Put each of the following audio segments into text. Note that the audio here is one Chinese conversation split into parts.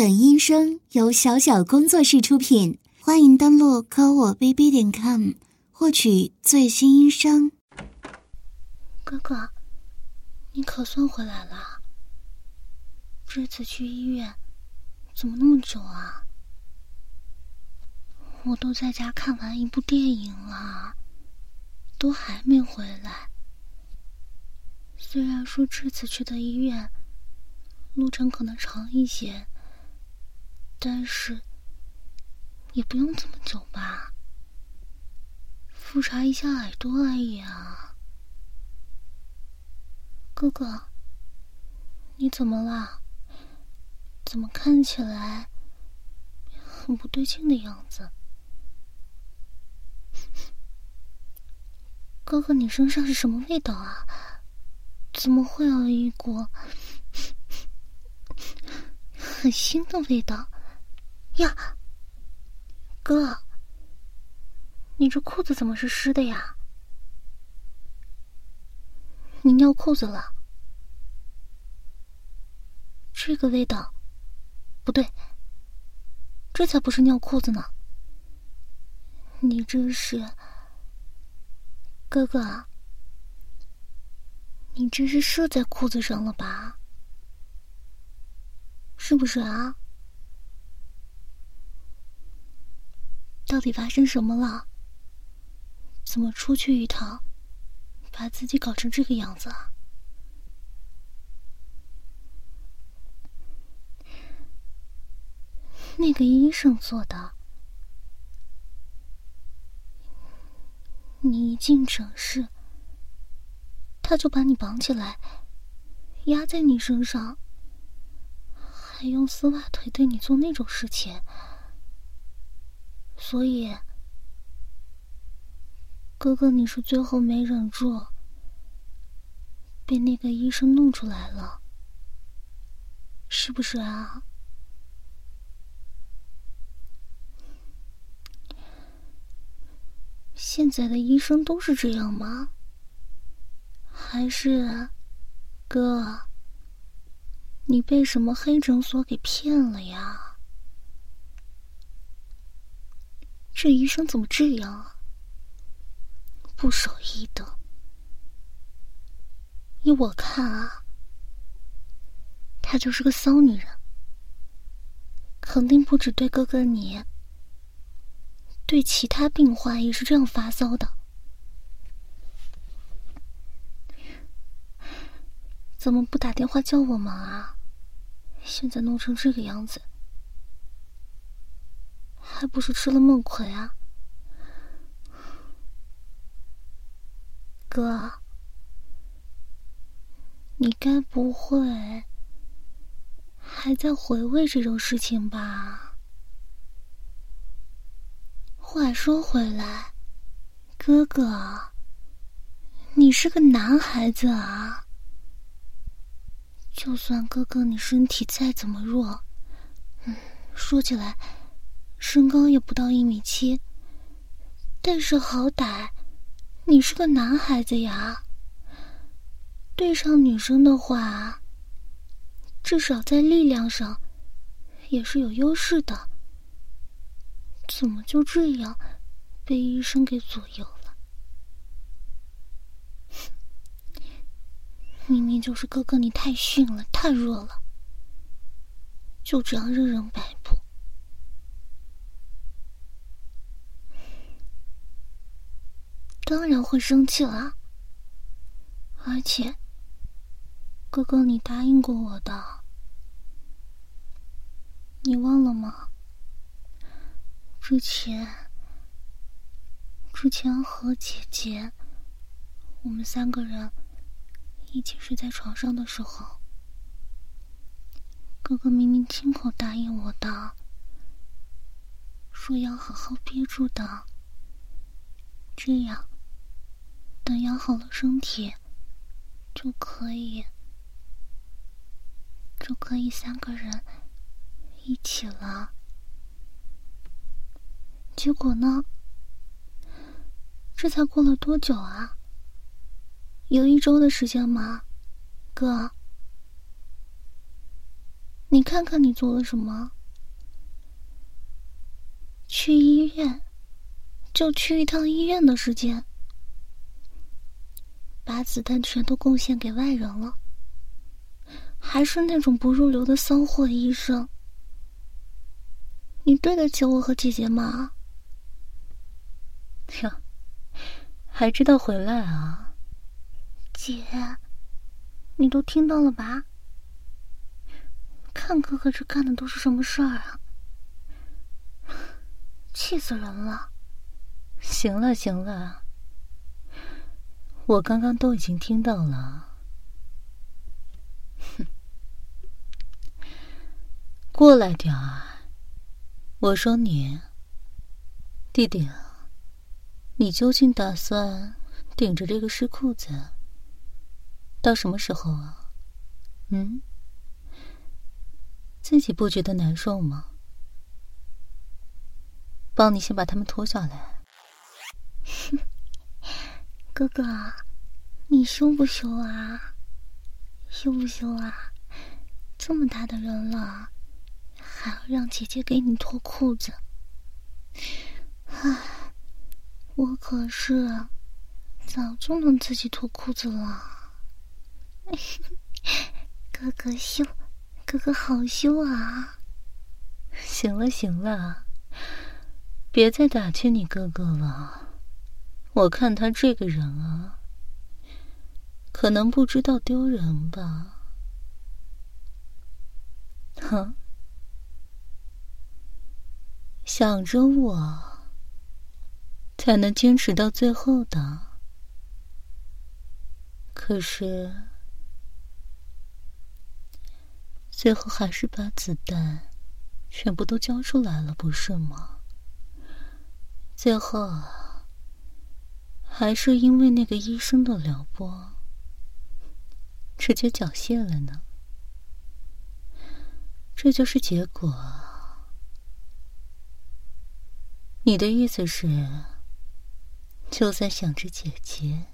本音声由小小工作室出品，欢迎登录科我 bb 点 com 获取最新音声。哥哥，你可算回来了。这次去医院怎么那么久啊？我都在家看完一部电影了，都还没回来。虽然说这次去的医院路程可能长一些。但是，也不用这么久吧？复查一下耳朵而已啊。哥哥，你怎么了？怎么看起来很不对劲的样子？哥哥，你身上是什么味道啊？怎么会有一股 很腥的味道？呀，哥，你这裤子怎么是湿的呀？你尿裤子了？这个味道，不对，这才不是尿裤子呢。你这是，哥哥，你这是射在裤子上了吧？是不是啊？到底发生什么了？怎么出去一趟，把自己搞成这个样子啊？那个医生做的。你一进诊室，他就把你绑起来，压在你身上，还用丝袜腿对你做那种事情。所以，哥哥，你是最后没忍住，被那个医生弄出来了，是不是啊？现在的医生都是这样吗？还是，哥，你被什么黑诊所给骗了呀？这医生怎么这样啊？不守医德！依我看啊，她就是个骚女人，肯定不止对哥哥你，对其他病患也是这样发骚的。怎么不打电话叫我们啊？现在弄成这个样子！还不是吃了梦亏啊，哥，你该不会还在回味这种事情吧？话说回来，哥哥，你是个男孩子啊，就算哥哥你身体再怎么弱，嗯，说起来。身高也不到一米七，但是好歹你是个男孩子呀。对上女生的话，至少在力量上也是有优势的。怎么就这样被医生给左右了？明明就是哥哥你太逊了，太弱了，就这样任人摆布。当然会生气了，而且，哥哥，你答应过我的，你忘了吗？之前，之前和姐姐，我们三个人一起睡在床上的时候，哥哥明明亲口答应我的，说要好好憋住的，这样。等养好了身体，就可以，就可以三个人一起了。结果呢？这才过了多久啊？有一周的时间吗，哥？你看看你做了什么？去医院，就去一趟医院的时间，把子弹全都贡献给外人了，还是那种不入流的骚货医生。你对得起我和姐姐吗？哟，还知道回来啊，姐，你都听到了吧？看哥哥这干的都是什么事儿啊！气死人了！行了行了，我刚刚都已经听到了。哼，过来点儿。我说你，弟弟，你究竟打算顶着这个湿裤子到什么时候啊？嗯？自己不觉得难受吗？帮你先把他们脱下来。哼 哥哥，你羞不羞啊？羞不羞啊？这么大的人了，还要让姐姐给你脱裤子？唉，我可是早就能自己脱裤子了。哥哥羞。哥哥好羞啊！行了行了，别再打趣你哥哥了。我看他这个人啊，可能不知道丢人吧？哼，想着我才能坚持到最后的，可是。最后还是把子弹全部都交出来了，不是吗？最后还是因为那个医生的撩拨，直接缴械了呢。这就是结果。你的意思是，就算想着姐姐，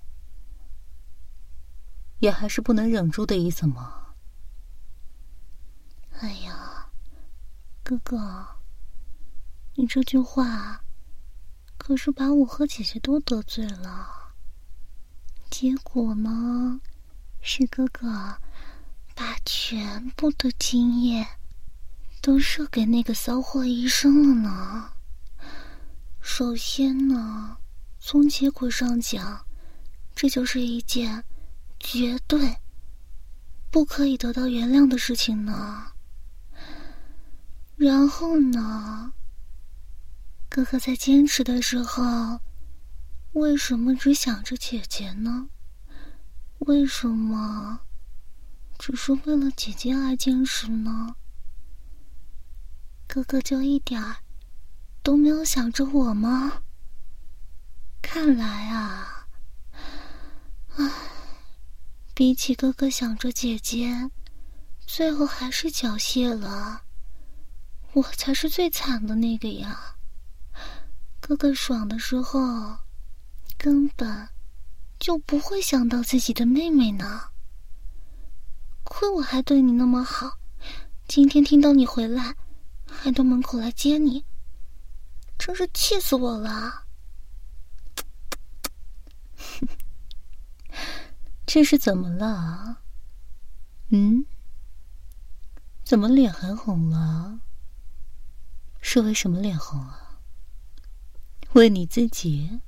也还是不能忍住的意思吗？哎呀，哥哥，你这句话可是把我和姐姐都得罪了。结果呢，是哥哥把全部的经验都射给那个骚货医生了呢。首先呢，从结果上讲，这就是一件绝对不可以得到原谅的事情呢。然后呢？哥哥在坚持的时候，为什么只想着姐姐呢？为什么只是为了姐姐而坚持呢？哥哥就一点儿都没有想着我吗？看来啊，唉，比起哥哥想着姐姐，最后还是缴械了。我才是最惨的那个呀！哥哥爽的时候，根本就不会想到自己的妹妹呢。亏我还对你那么好，今天听到你回来，还到门口来接你，真是气死我了！这是怎么了？嗯？怎么脸还红了？是为什么脸红啊？问你自己？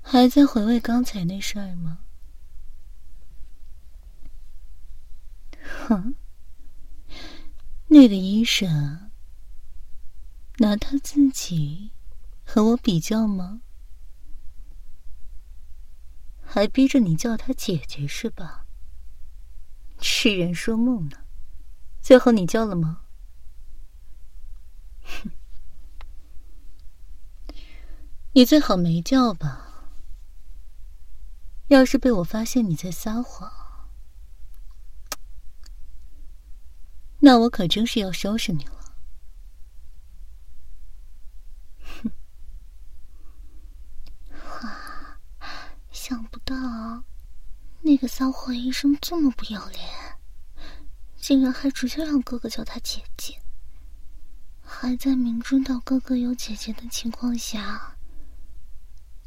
还在回味刚才那事儿吗？哼，那个医生拿他自己和我比较吗？还逼着你叫他姐姐是吧？痴人说梦呢。最后你叫了吗？哼，你最好没叫吧。要是被我发现你在撒谎，那我可真是要收拾你了。哼，哇，想不到那个撒谎医生这么不要脸，竟然还直接让哥哥叫他姐姐，还在明知道哥哥有姐姐的情况下，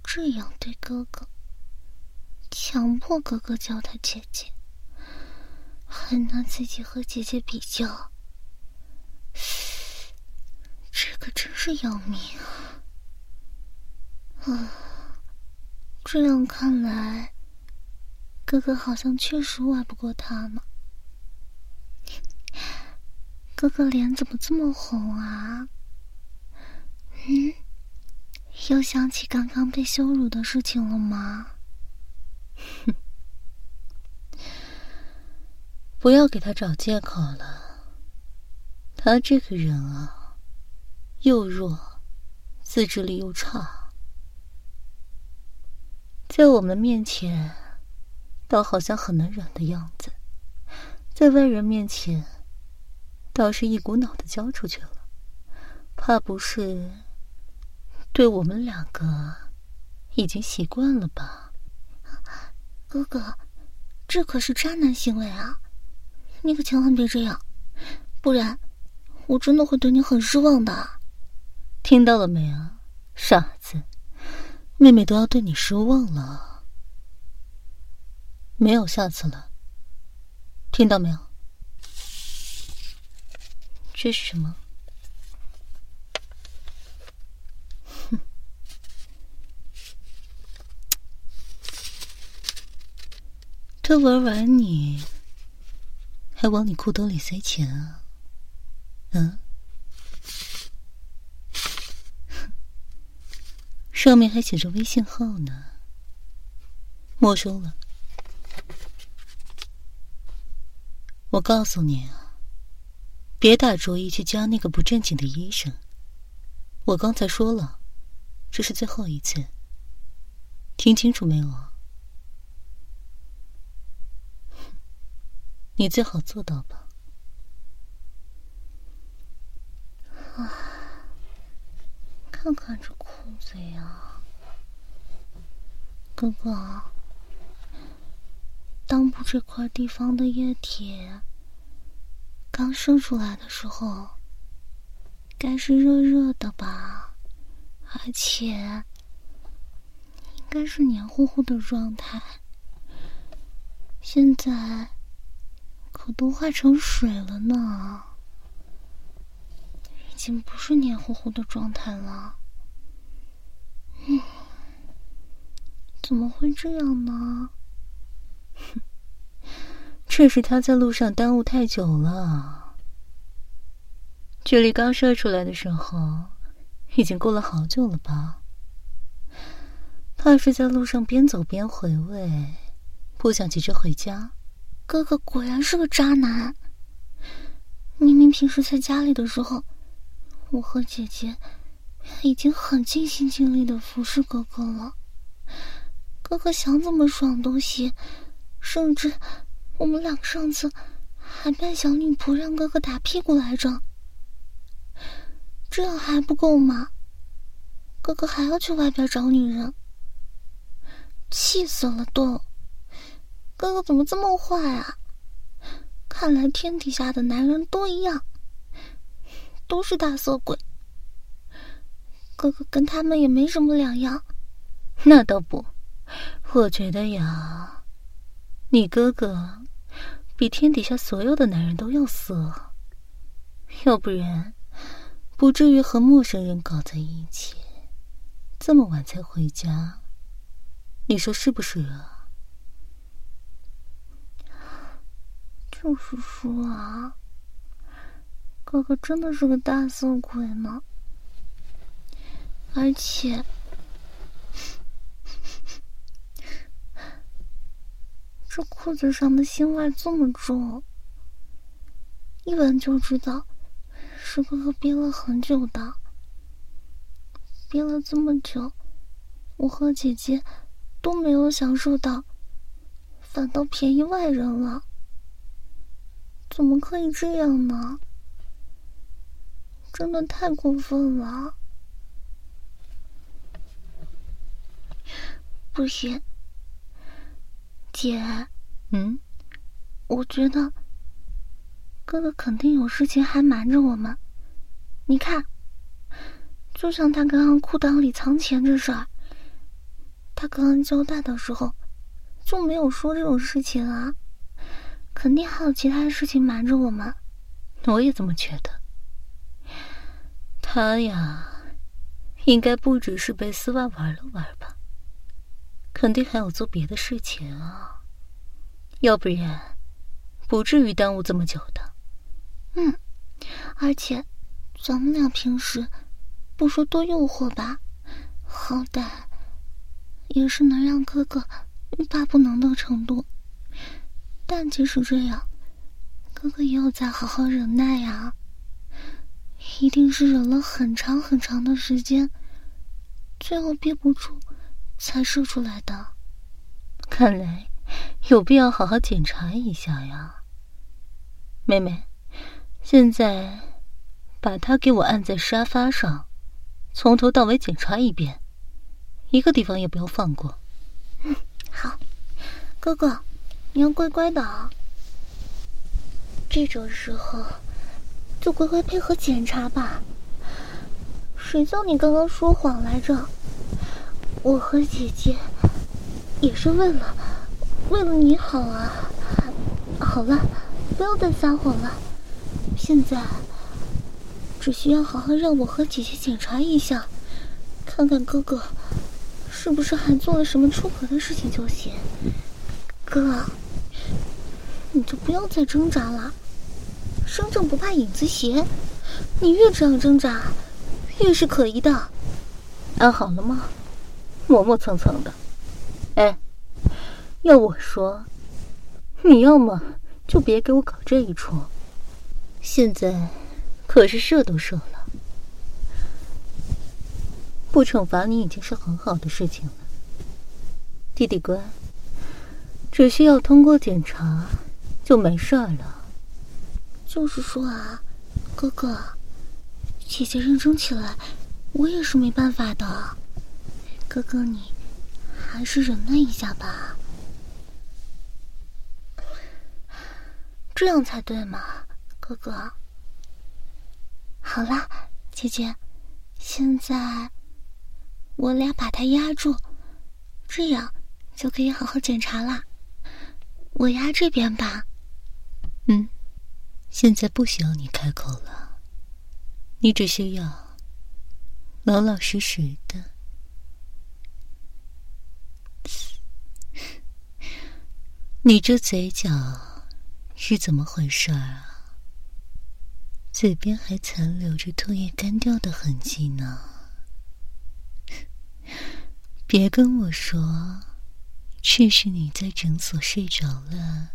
这样对哥哥，强迫哥哥叫他姐姐，还拿自己和姐姐比较，这个真是要命啊！啊，这样看来，哥哥好像确实玩不过他呢。哥哥脸怎么这么红啊？嗯，又想起刚刚被羞辱的事情了吗？哼，不要给他找借口了。他这个人啊，又弱，自制力又差，在我们面前，倒好像很能忍的样子，在外人面前。倒是一股脑的交出去了，怕不是对我们两个已经习惯了吧？哥哥，这可是渣男行为啊！你可千万别这样，不然我真的会对你很失望的。听到了没啊，傻子！妹妹都要对你失望了，没有下次了。听到没有？这是什么？他玩完你，还往你裤兜里塞钱啊？嗯？上面还写着微信号呢。没收了。我告诉你啊。别打主意去加那个不正经的医生。我刚才说了，这是最后一次。听清楚没有？你最好做到吧。啊，看看这裤子呀，哥哥，裆部这块地方的液体。刚生出来的时候，该是热热的吧，而且应该是黏糊糊的状态。现在可都化成水了呢，已经不是黏糊糊的状态了。嗯，怎么会这样呢？哼。这是他在路上耽误太久了，距离刚射出来的时候，已经过了好久了吧？怕是在路上边走边回味，不想急着回家。哥哥果然是个渣男。明明平时在家里的时候，我和姐姐已经很尽心尽力的服侍哥哥了，哥哥想怎么爽都行，甚至……我们俩上次还扮小女仆让哥哥打屁股来着，这样还不够吗？哥哥还要去外边找女人，气死了都！哥哥怎么这么坏啊？看来天底下的男人都一样，都是大色鬼。哥哥跟他们也没什么两样。那倒不，我觉得呀，你哥哥。比天底下所有的男人都要色，要不然不至于和陌生人搞在一起，这么晚才回家。你说是不是啊？就是说啊，哥哥真的是个大色鬼呢，而且。这裤子上的腥味这么重，一闻就知道是哥哥憋了很久的。憋了这么久，我和姐姐都没有享受到，反倒便宜外人了。怎么可以这样呢？真的太过分了！不行。姐，嗯，我觉得哥哥肯定有事情还瞒着我们。你看，就像他刚刚裤裆里藏钱这事儿，他刚刚交代的时候就没有说这种事情啊，肯定还有其他的事情瞒着我们。我也这么觉得。他呀，应该不只是被丝袜玩了玩吧，肯定还有做别的事情啊，要不然不至于耽误这么久的。嗯，而且。咱们俩平时不说多诱惑吧，好歹也是能让哥哥欲罢不能的程度。但即使这样，哥哥也有在好好忍耐呀。一定是忍了很长很长的时间，最后憋不住才射出来的。看来有必要好好检查一下呀，妹妹。现在。把他给我按在沙发上，从头到尾检查一遍，一个地方也不要放过。嗯，好，哥哥，你要乖乖的啊。这种时候就乖乖配合检查吧。谁叫你刚刚说谎来着？我和姐姐也是为了为了你好啊。好了，不要再撒谎了。现在。只需要好好让我和姐姐检查一下，看看哥哥是不是还做了什么出格的事情就行。哥，你就不要再挣扎了，身正不怕影子斜，你越这样挣扎，越是可疑的。安好了吗？磨磨蹭蹭的。哎，要我说，你要么就别给我搞这一出。现在。可是射都射了，不惩罚你已经是很好的事情了。弟弟乖，只需要通过检查就没事了。就是说啊，哥哥，姐姐认真起来，我也是没办法的。哥哥你还是忍耐一下吧，这样才对嘛，哥哥。好啦，姐姐，现在我俩把他压住，这样就可以好好检查啦。我压这边吧。嗯，现在不需要你开口了，你只需要老老实实的。你这嘴角是怎么回事啊？嘴边还残留着唾液干掉的痕迹呢，别跟我说，这是你在诊所睡着了，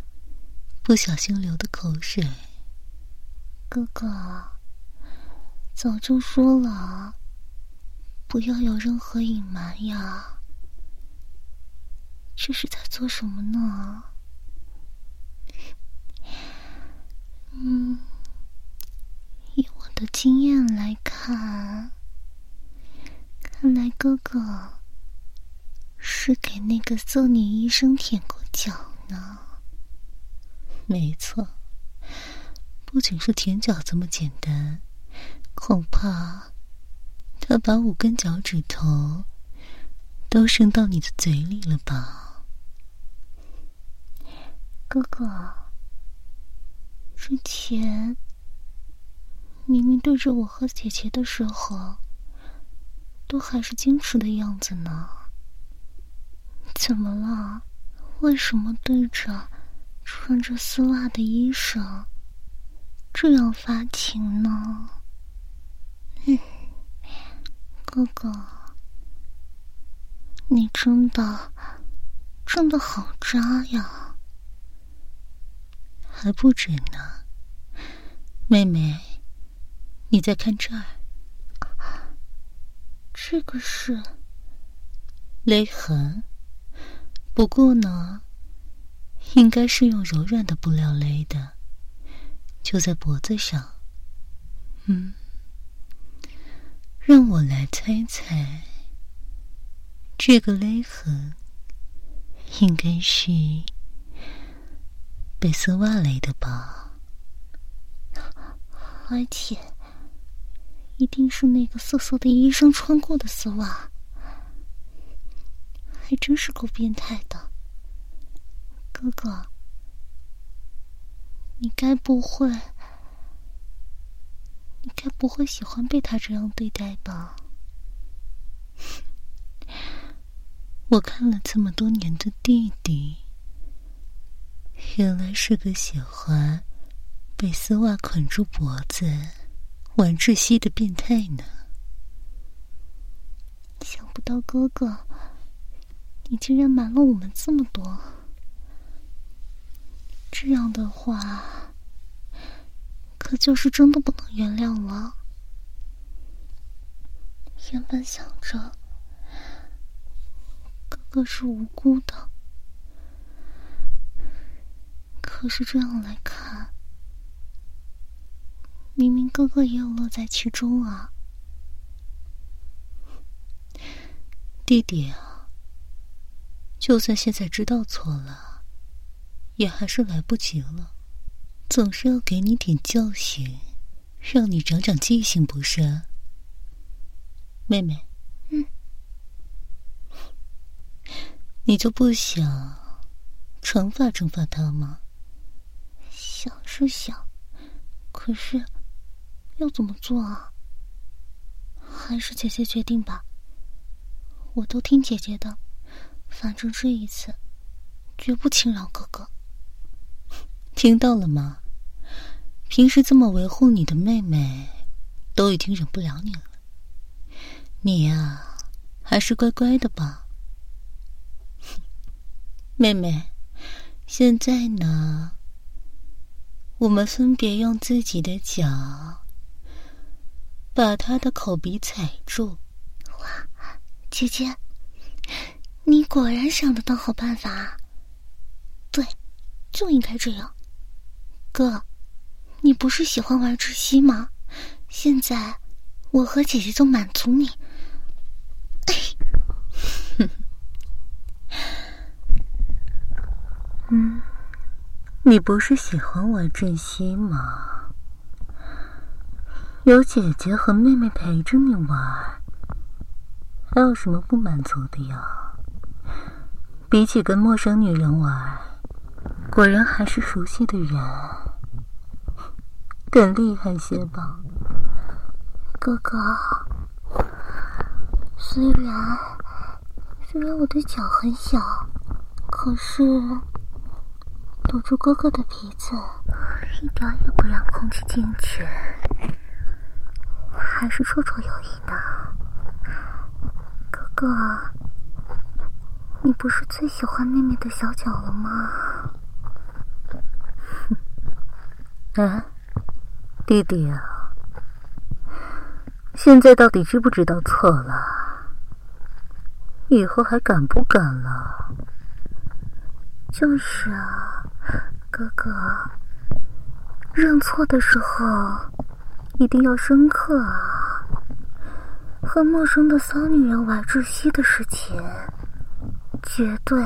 不小心流的口水。哥哥，早就说了，不要有任何隐瞒呀。这是在做什么呢？嗯。以我的经验来看，看来哥哥给那个揍你医生舔过脚呢。没错，不仅是舔脚这么简单，恐怕他把五根脚趾头都伸到你的嘴里了吧？哥哥，之前。明明对着我和姐姐的时候，都还是矜持的样子呢。怎么了？为什么对着穿着丝袜的医生这样发情呢？嗯，哥哥，你真的真的好渣呀！还不止呢，妹妹。你再看这儿，这个是勒痕，不过呢，应该是用柔软的布料勒的，就在脖子上。嗯，让我来猜猜，这个勒痕应该是被丝袜勒的吧？而且一定是那个色色的医生穿过的丝袜，还真是够变态的。哥哥，你该不会，你该不会喜欢被他这样对待吧？我看了这么多年的弟弟，原来是个喜欢被丝袜捆住脖子玩窒息的变态呢。想不到哥哥，你竟然瞒了我们这么多。这样的话，可就是真的不能原谅了。原本想着哥哥是无辜的，可是这样来看，明明哥哥也有乐在其中啊！弟弟啊，就算现在知道错了，也还是来不及了。总是要给你点教训，让你长长记性，不是？妹妹，嗯，你就不想惩罚惩罚他吗？想是想，可是要怎么做啊？还是姐姐决定吧。我都听姐姐的，反正这一次绝不轻饶哥哥。听到了吗？平时这么维护你的妹妹，都已经忍不了你了。你呀，还是乖乖的吧，妹妹。现在呢，我们分别用自己的脚把他的口鼻踩住。哇，姐姐，你果然想得到好办法。对，就应该这样。哥，你不是喜欢玩窒息吗？现在我和姐姐就满足你。嗯，你不是喜欢玩窒息吗？有姐姐和妹妹陪着你玩，还有什么不满足的呀？比起跟陌生女人玩，果然还是熟悉的人更厉害些吧，哥哥。虽然虽然我的脚很小，可是堵住哥哥的鼻子，一点也不让空气进去，还是绰绰有余的。哥哥，你不是最喜欢妹妹的小脚了吗？啊，弟弟啊，现在到底知不知道错了？以后还敢不敢了？就是啊，哥哥，认错的时候一定要深刻啊！和陌生的骚女人玩窒息的事情，绝对、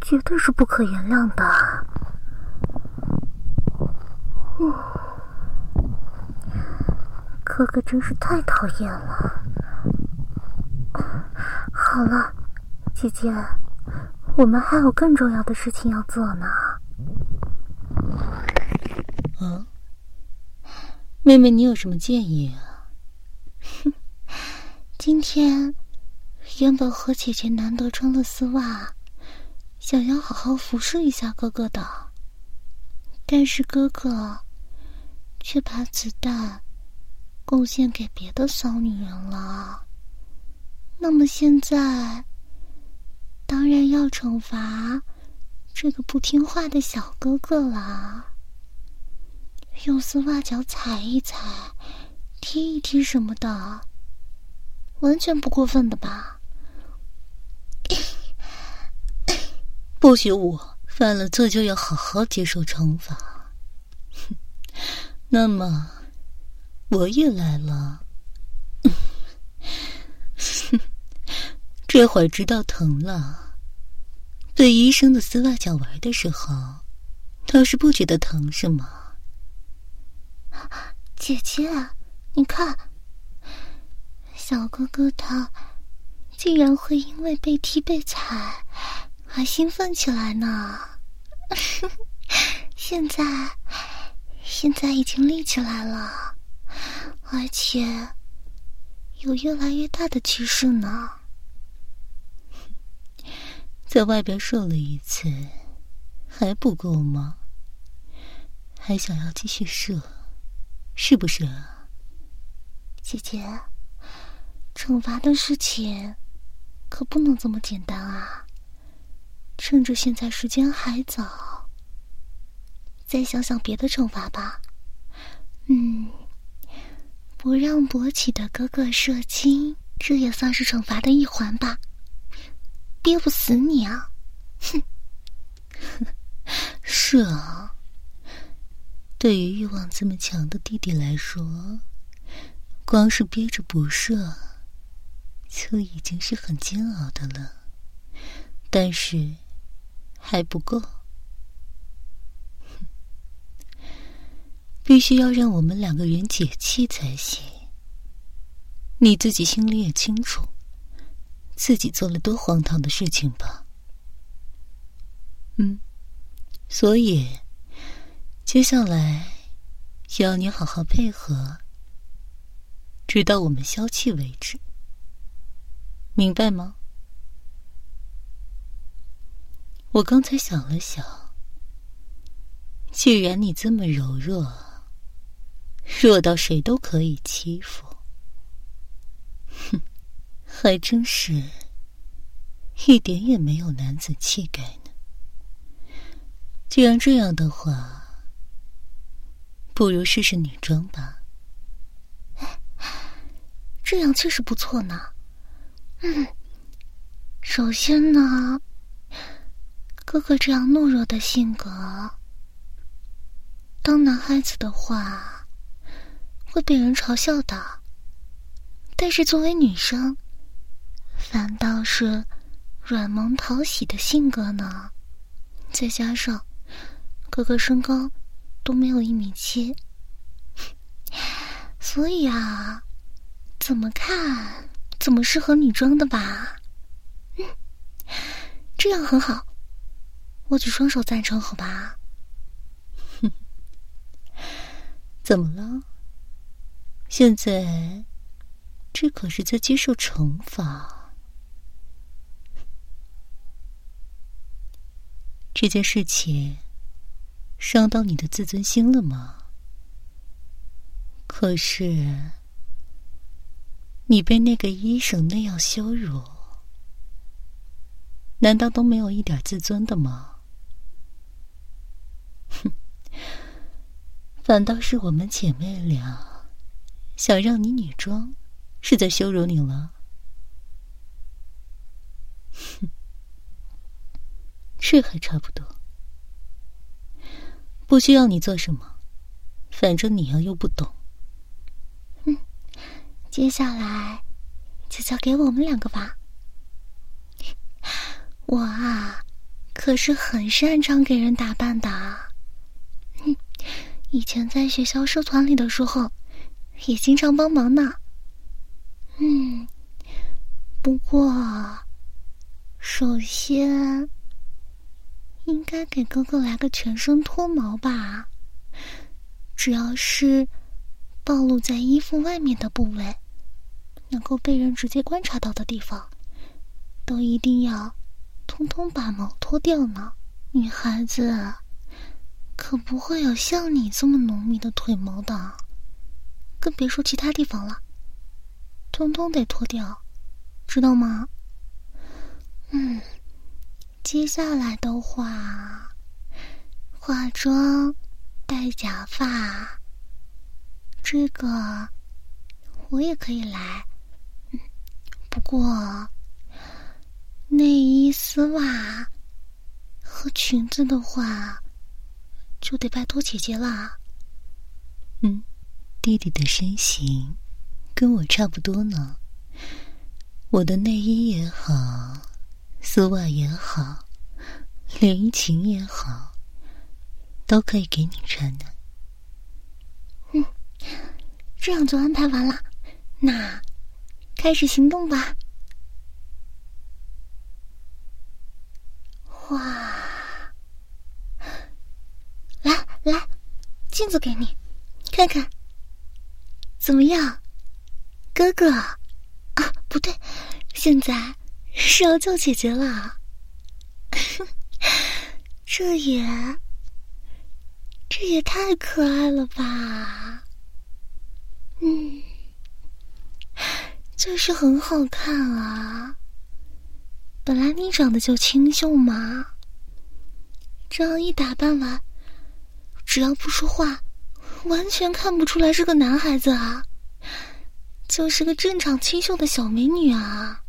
绝对是不可原谅的。嗯，哥哥真是太讨厌了。好了，姐姐，我们还有更重要的事情要做呢。啊，妹妹，你有什么建议啊？哼，今天原本和姐姐难得穿了丝袜，想要好好服侍一下哥哥的，但是哥哥却把子弹贡献给别的骚女人了。那么现在，当然要惩罚这个不听话的小哥哥啦。用丝袜脚踩一踩、踢一踢什么的，完全不过分的吧？不许我犯了错就要好好接受惩罚。那么我也来了。这会儿知道疼了。对医生的丝袜脚玩的时候，倒是不觉得疼，是吗？姐姐，你看，小哥哥他竟然会因为被踢被踩而兴奋起来呢！现在，现在已经立起来了，而且有越来越大的趋势呢。在外边射了一次，还不够吗？还想要继续射，是不是啊？姐姐，惩罚的事情可不能这么简单啊！趁着现在时间还早，再想想别的惩罚吧。嗯，不让勃起的哥哥射精，这也算是惩罚的一环吧。憋不死你啊！哼，是啊。对于欲望这么强的弟弟来说，光是憋着不射，就已经是很煎熬的了。但是还不够，必须要让我们两个人解气才行。你自己心里也清楚。自己做了多荒唐的事情吧？嗯，所以接下来要你好好配合，直到我们消气为止，明白吗？我刚才想了想，既然你这么柔弱，弱到谁都可以欺负，哼。还真是，一点也没有男子气概呢。既然这样的话，不如试试女装吧。这样确实不错呢。嗯，首先呢，哥哥这样懦弱的性格，当男孩子的话会被人嘲笑的。但是作为女生，反倒是软萌讨喜的性格呢，再加上哥哥身高都没有一米七，所以啊，怎么看怎么适合女装的吧？嗯，这样很好，我举双手赞成，好吧？哼，怎么了？现在这可是在接受惩罚。这件事情伤到你的自尊心了吗？可是你被那个医生那样羞辱，难道都没有一点自尊的吗？哼，反倒是我们姐妹俩想让你女装，是在羞辱你了。哼。这还差不多，不需要你做什么，反正你呀又不懂。接下来就交给我们两个吧。我啊，可是很擅长给人打扮的。嗯，以前在学校社团里的时候，也经常帮忙呢。嗯，不过首先。应该给哥哥来个全身脱毛吧。只要是暴露在衣服外面的部位，能够被人直接观察到的地方，都一定要通通把毛脱掉呢。女孩子可不会有像你这么浓密的腿毛的，更别说其他地方了，通通得脱掉，知道吗？嗯。接下来的话，化妆、戴假发，这个我也可以来。不过内衣、丝袜和裙子的话，就得拜托姐姐啦。嗯，弟弟的身形跟我差不多呢，我的内衣也好。丝袜也好，连衣裙也好，都可以给你穿的。嗯，这样就安排完了，那开始行动吧。哇，来来，镜子给你看看，怎么样，哥哥？啊，不对，现在是要叫姐姐了。这也，这也太可爱了吧！嗯，就是很好看啊。本来你长得就清秀嘛，这样一打扮完，只要不说话，完全看不出来是个男孩子啊，就是个正常清秀的小美女啊。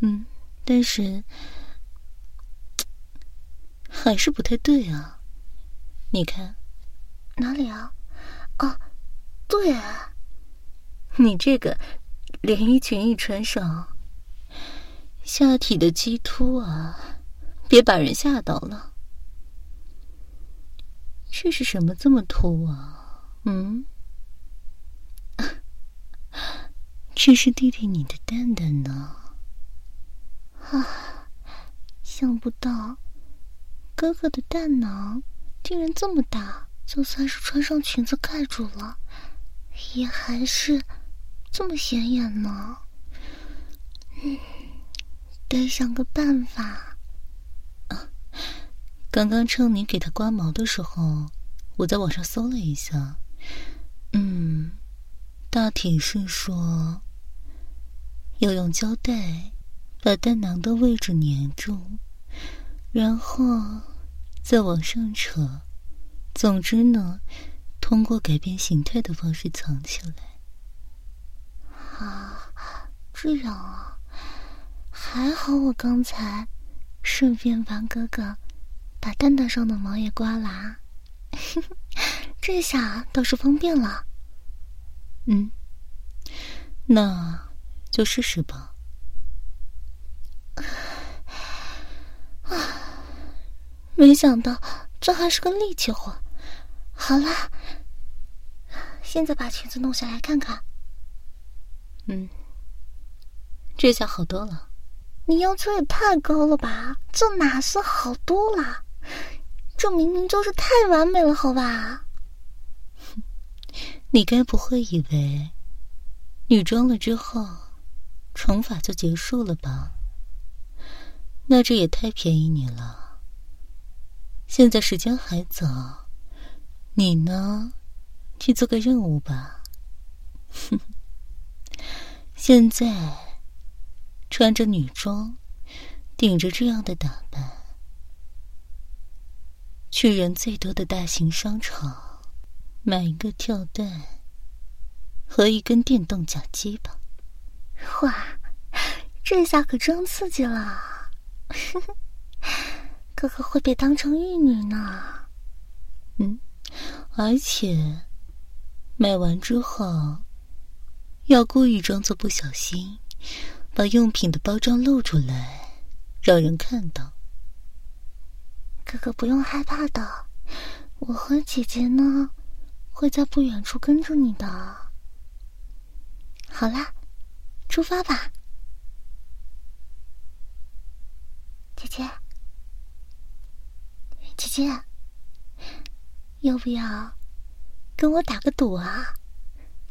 嗯，但是还是不太对啊。你看哪里啊？哦，对啊，你这个连衣裙一穿上。下体的鸡突啊，别把人吓到了。这是什么这么凸啊？嗯，这是弟弟你的蛋蛋呢。啊，想不到哥哥的蛋囊竟然这么大，就算是穿上裙子盖住了，也还是这么显眼呢。嗯。得想个办法。啊，刚刚趁你给他刮毛的时候，我在网上搜了一下，嗯，大体是说要用胶带把蛋囊的位置粘住，然后再往上扯。总之呢，通过改变形态的方式藏起来。啊，这样啊。还好我刚才顺便帮哥哥把蛋蛋上的毛也刮了，这下倒是方便了。嗯，那就试试吧。啊，没想到这还是个力气活。好了，现在把裙子弄下来看看。嗯，这下好多了。你要求也太高了吧？这哪是好多了？这明明就是太完美了，好吧？你该不会以为女装了之后惩罚就结束了吧？那这也太便宜你了。现在时间还早，你呢，去做个任务吧。哼，现在。穿着女装，顶着这样的打扮，去人最多的大型商场买一个跳蛋和一根电动假鸡吧。哇，这下可真刺激了！哥哥会被当成玉女呢。嗯，而且买完之后要故意装作不小心。把用品的包装露出来，让人看到。哥哥不用害怕的，我和姐姐呢，会在不远处跟着你的。好啦，出发吧，姐姐。姐姐，要不要跟我打个赌啊？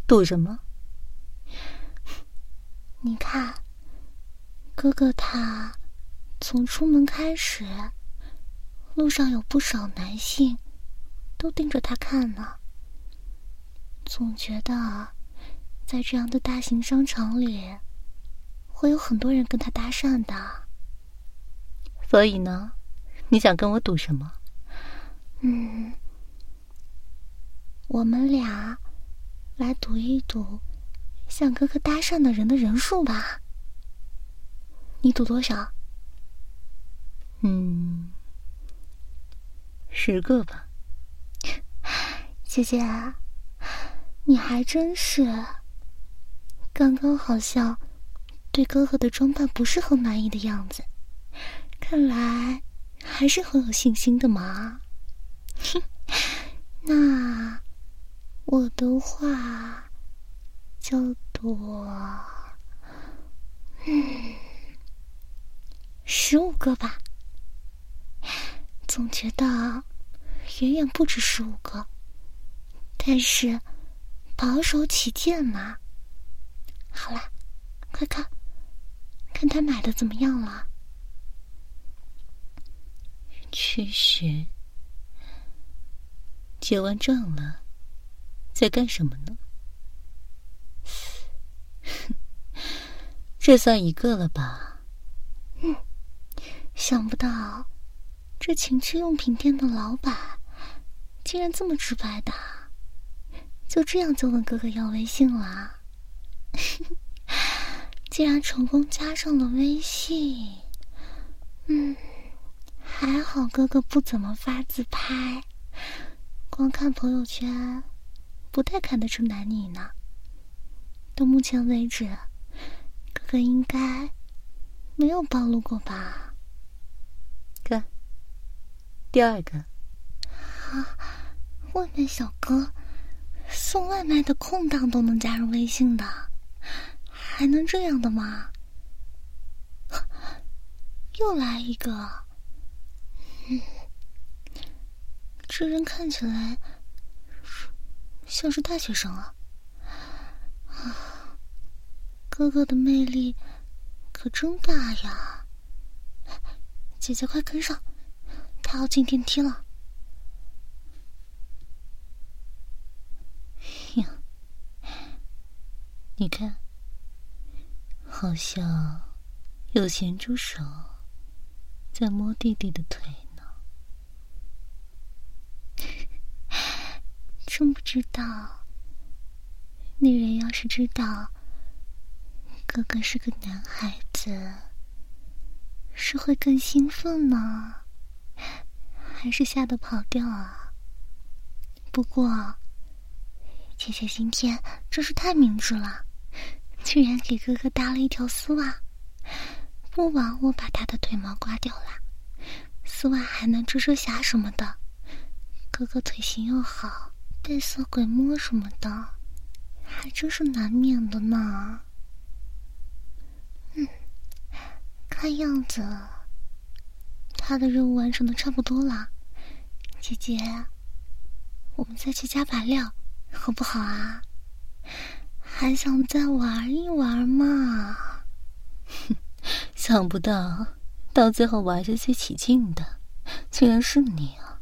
赌什么？你看。哥哥他从出门开始，路上有不少男性都盯着他看呢。总觉得在这样的大型商场里，会有很多人跟他搭讪的。所以呢，你想跟我赌什么？嗯，我们俩来赌一赌，向哥哥搭讪的人的人数吧。你赌多少？嗯，十个吧。姐姐，你还真是。刚刚好像对哥哥的装扮不是很满意的样子，看来还是很有信心的嘛。那我的话就多？嗯，十五个吧。总觉得远远不止十五个，但是保守起见嘛。好了，快看，看他买的怎么样了？确实，结完账了，在干什么呢？这算一个了吧？嗯，想不到这情趣用品店的老板竟然这么直白的，就这样就问哥哥要微信了。竟然成功加上了微信，嗯，还好哥哥不怎么发自拍，光看朋友圈，不太看得出男女呢。到目前为止。哥哥应该没有暴露过吧？看，第二个啊，外卖小哥送外卖的空档都能加入微信的，还能这样的吗？又来一个，嗯，这人看起来像是大学生 啊啊。哥哥的魅力可真大呀！姐姐快跟上，他要进电梯了。呀，你看，好像有咸猪手在摸弟弟的腿呢。真不知道，那人要是知道。哥哥是个男孩子，是会更兴奋呢，还是吓得跑掉啊？不过，姐姐今天真是太明智了，居然给哥哥搭了一条丝袜，不枉我把他的腿毛刮掉了。丝袜还能遮遮瑕什么的，哥哥腿型又好，带色鬼摸什么的，还真是难免的呢。看样子，他的任务完成的差不多了。姐姐，我们再去加把料，好不好啊？还想再玩一玩嘛？哼，想不到到最后玩的最起劲的，竟然是你啊！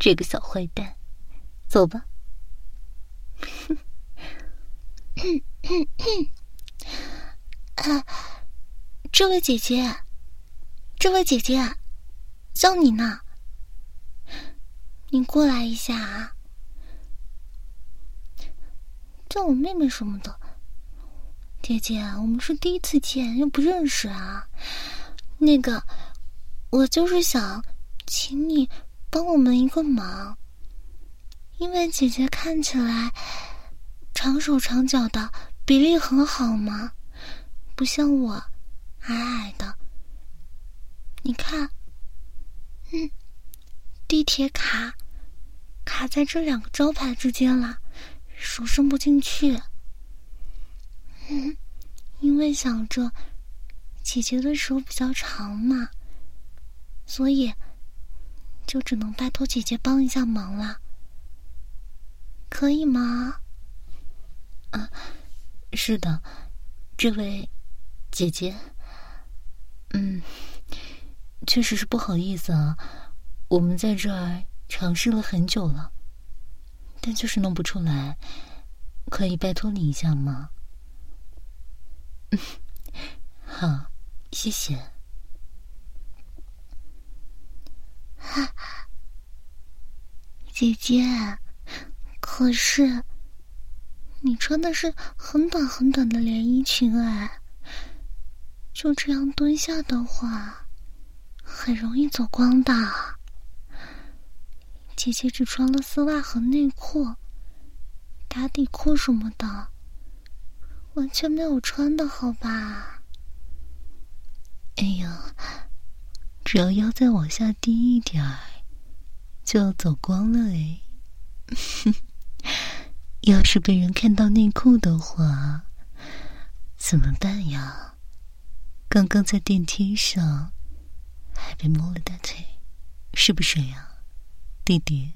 这个小坏蛋，走吧。哼，啊。这位姐姐，这位姐姐，叫你呢，你过来一下啊！叫我妹妹什么的，姐姐，我们是第一次见，又不认识啊。那个，我就是想请你帮我们一个忙，因为姐姐看起来长手长脚的，比例很好嘛，不像我。矮矮的，你看，嗯，地铁卡卡在这两个招牌之间了，手伸不进去。嗯，因为想着姐姐的手比较长嘛，所以就只能拜托姐姐帮一下忙了，可以吗？啊，是的，这位姐姐。嗯，确实是不好意思啊，我们在这儿尝试了很久了，但就是弄不出来，可以拜托你一下吗？嗯，好，谢谢。哈，姐姐，可是你穿的是很短很短的连衣裙哎。就这样蹲下的话，很容易走光的。姐姐只穿了丝袜和内裤，打底裤什么的，完全没有穿的好吧？哎呀，只要腰再往下低一点，就要走光了哎。要是被人看到内裤的话，怎么办呀？刚刚在电梯上还被摸了大腿，是不是呀，弟弟？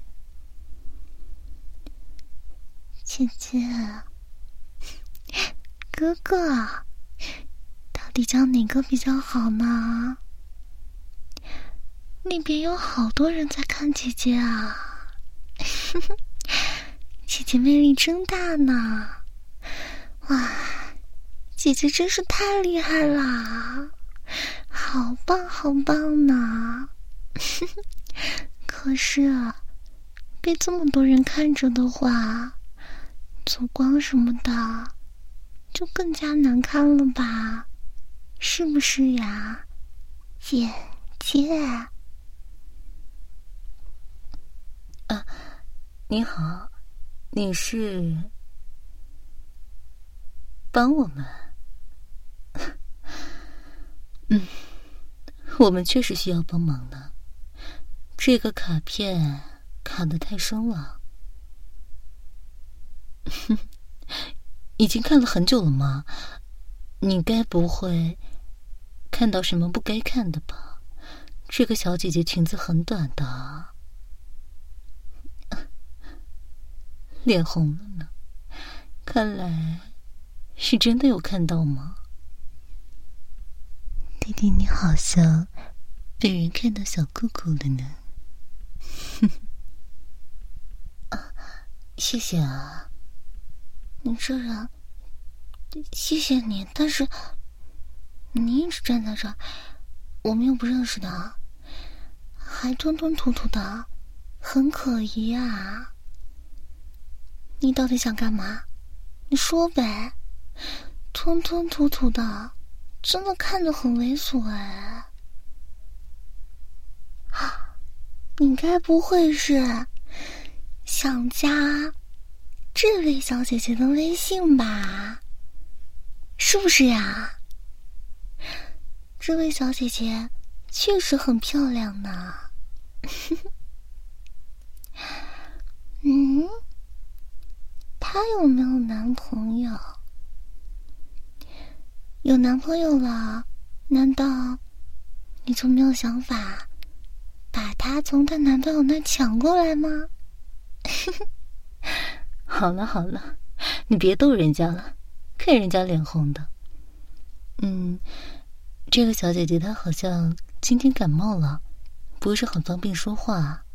姐姐，哥哥，到底叫哪个比较好呢？那边有好多人在看姐姐啊！姐姐魅力真大呢！哇，姐姐真是太厉害了，好棒好棒呢！可是，被这么多人看着的话，走光什么的就更加难看了吧？是不是呀，姐姐？啊，你好，你是帮我们？嗯，我们确实需要帮忙呢。这个卡片卡的太深了，已经看了很久了吗？你该不会看到什么不该看的吧？这个小姐姐裙子很短的。脸红了呢，看来是真的有看到吗？弟弟，你好像被人看到小裤裤了呢。啊，谢谢啊，你这人，谢谢你。但是你一直站在这儿，我们又不认识的，还吞吞吐吐的，很可疑啊。你到底想干嘛？你说呗！吞吞吐吐的，真的看着很猥琐哎。啊，你该不会是想加这位小姐姐的微信吧？是不是呀？这位小姐姐确实很漂亮呢。嗯。她有没有男朋友？有男朋友了，难道你就没有想法把她从她男朋友那抢过来吗？好了好了，你别逗人家了，看人家脸红的。嗯，这个小姐姐她好像今天感冒了，不是很方便说话。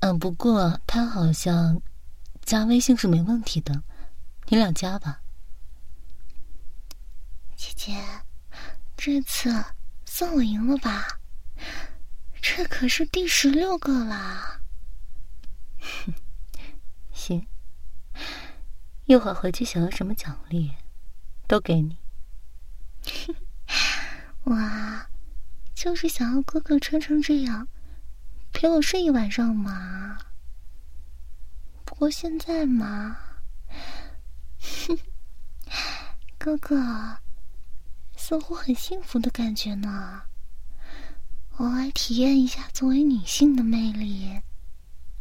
嗯，不过她好像。加微信是没问题的，你俩加吧。姐姐，这次算我赢了吧？这可是第十六个啦。行，一会儿回去想要什么奖励，都给你。哇，就是想要哥哥穿成这样，陪我睡一晚上嘛。不过现在嘛，哥哥似乎很幸福的感觉呢。偶尔体验一下作为女性的魅力，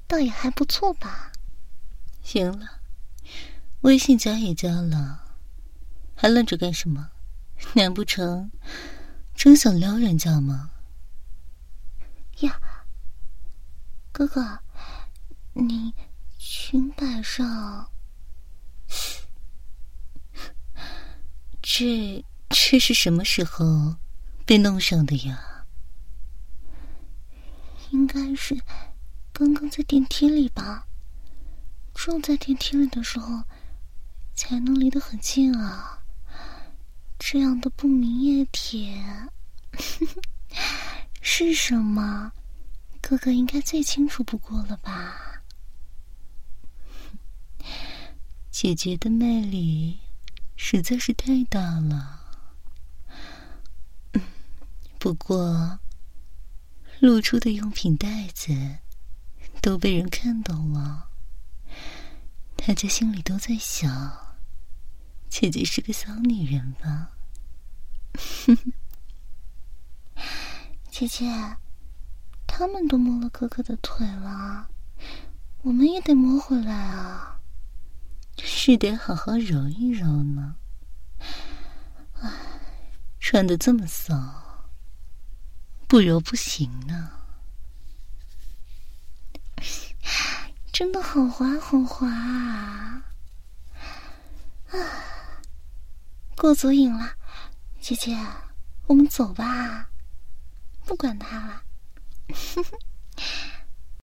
倒也还不错吧。行了，微信加也加了，还愣着干什么？难不成真想撩人家吗？呀，哥哥，你。裙摆上，这这是什么时候被弄上的呀？应该是刚刚在电梯里吧。正在电梯里的时候，才能离得很近啊。这样的不明液体 是什么？哥哥应该最清楚不过了吧。姐姐的魅力实在是太大了。不过，露出的用品袋子都被人看到了，大家心里都在想：姐姐是个小女人吧？哼 哼姐姐，他们都摸了哥哥的腿了，我们也得摸回来啊！是得好好揉一揉呢。唉，穿的这么骚，不揉不行呢。真的好滑好滑啊！啊，过足瘾了，姐姐，我们走吧，不管他了。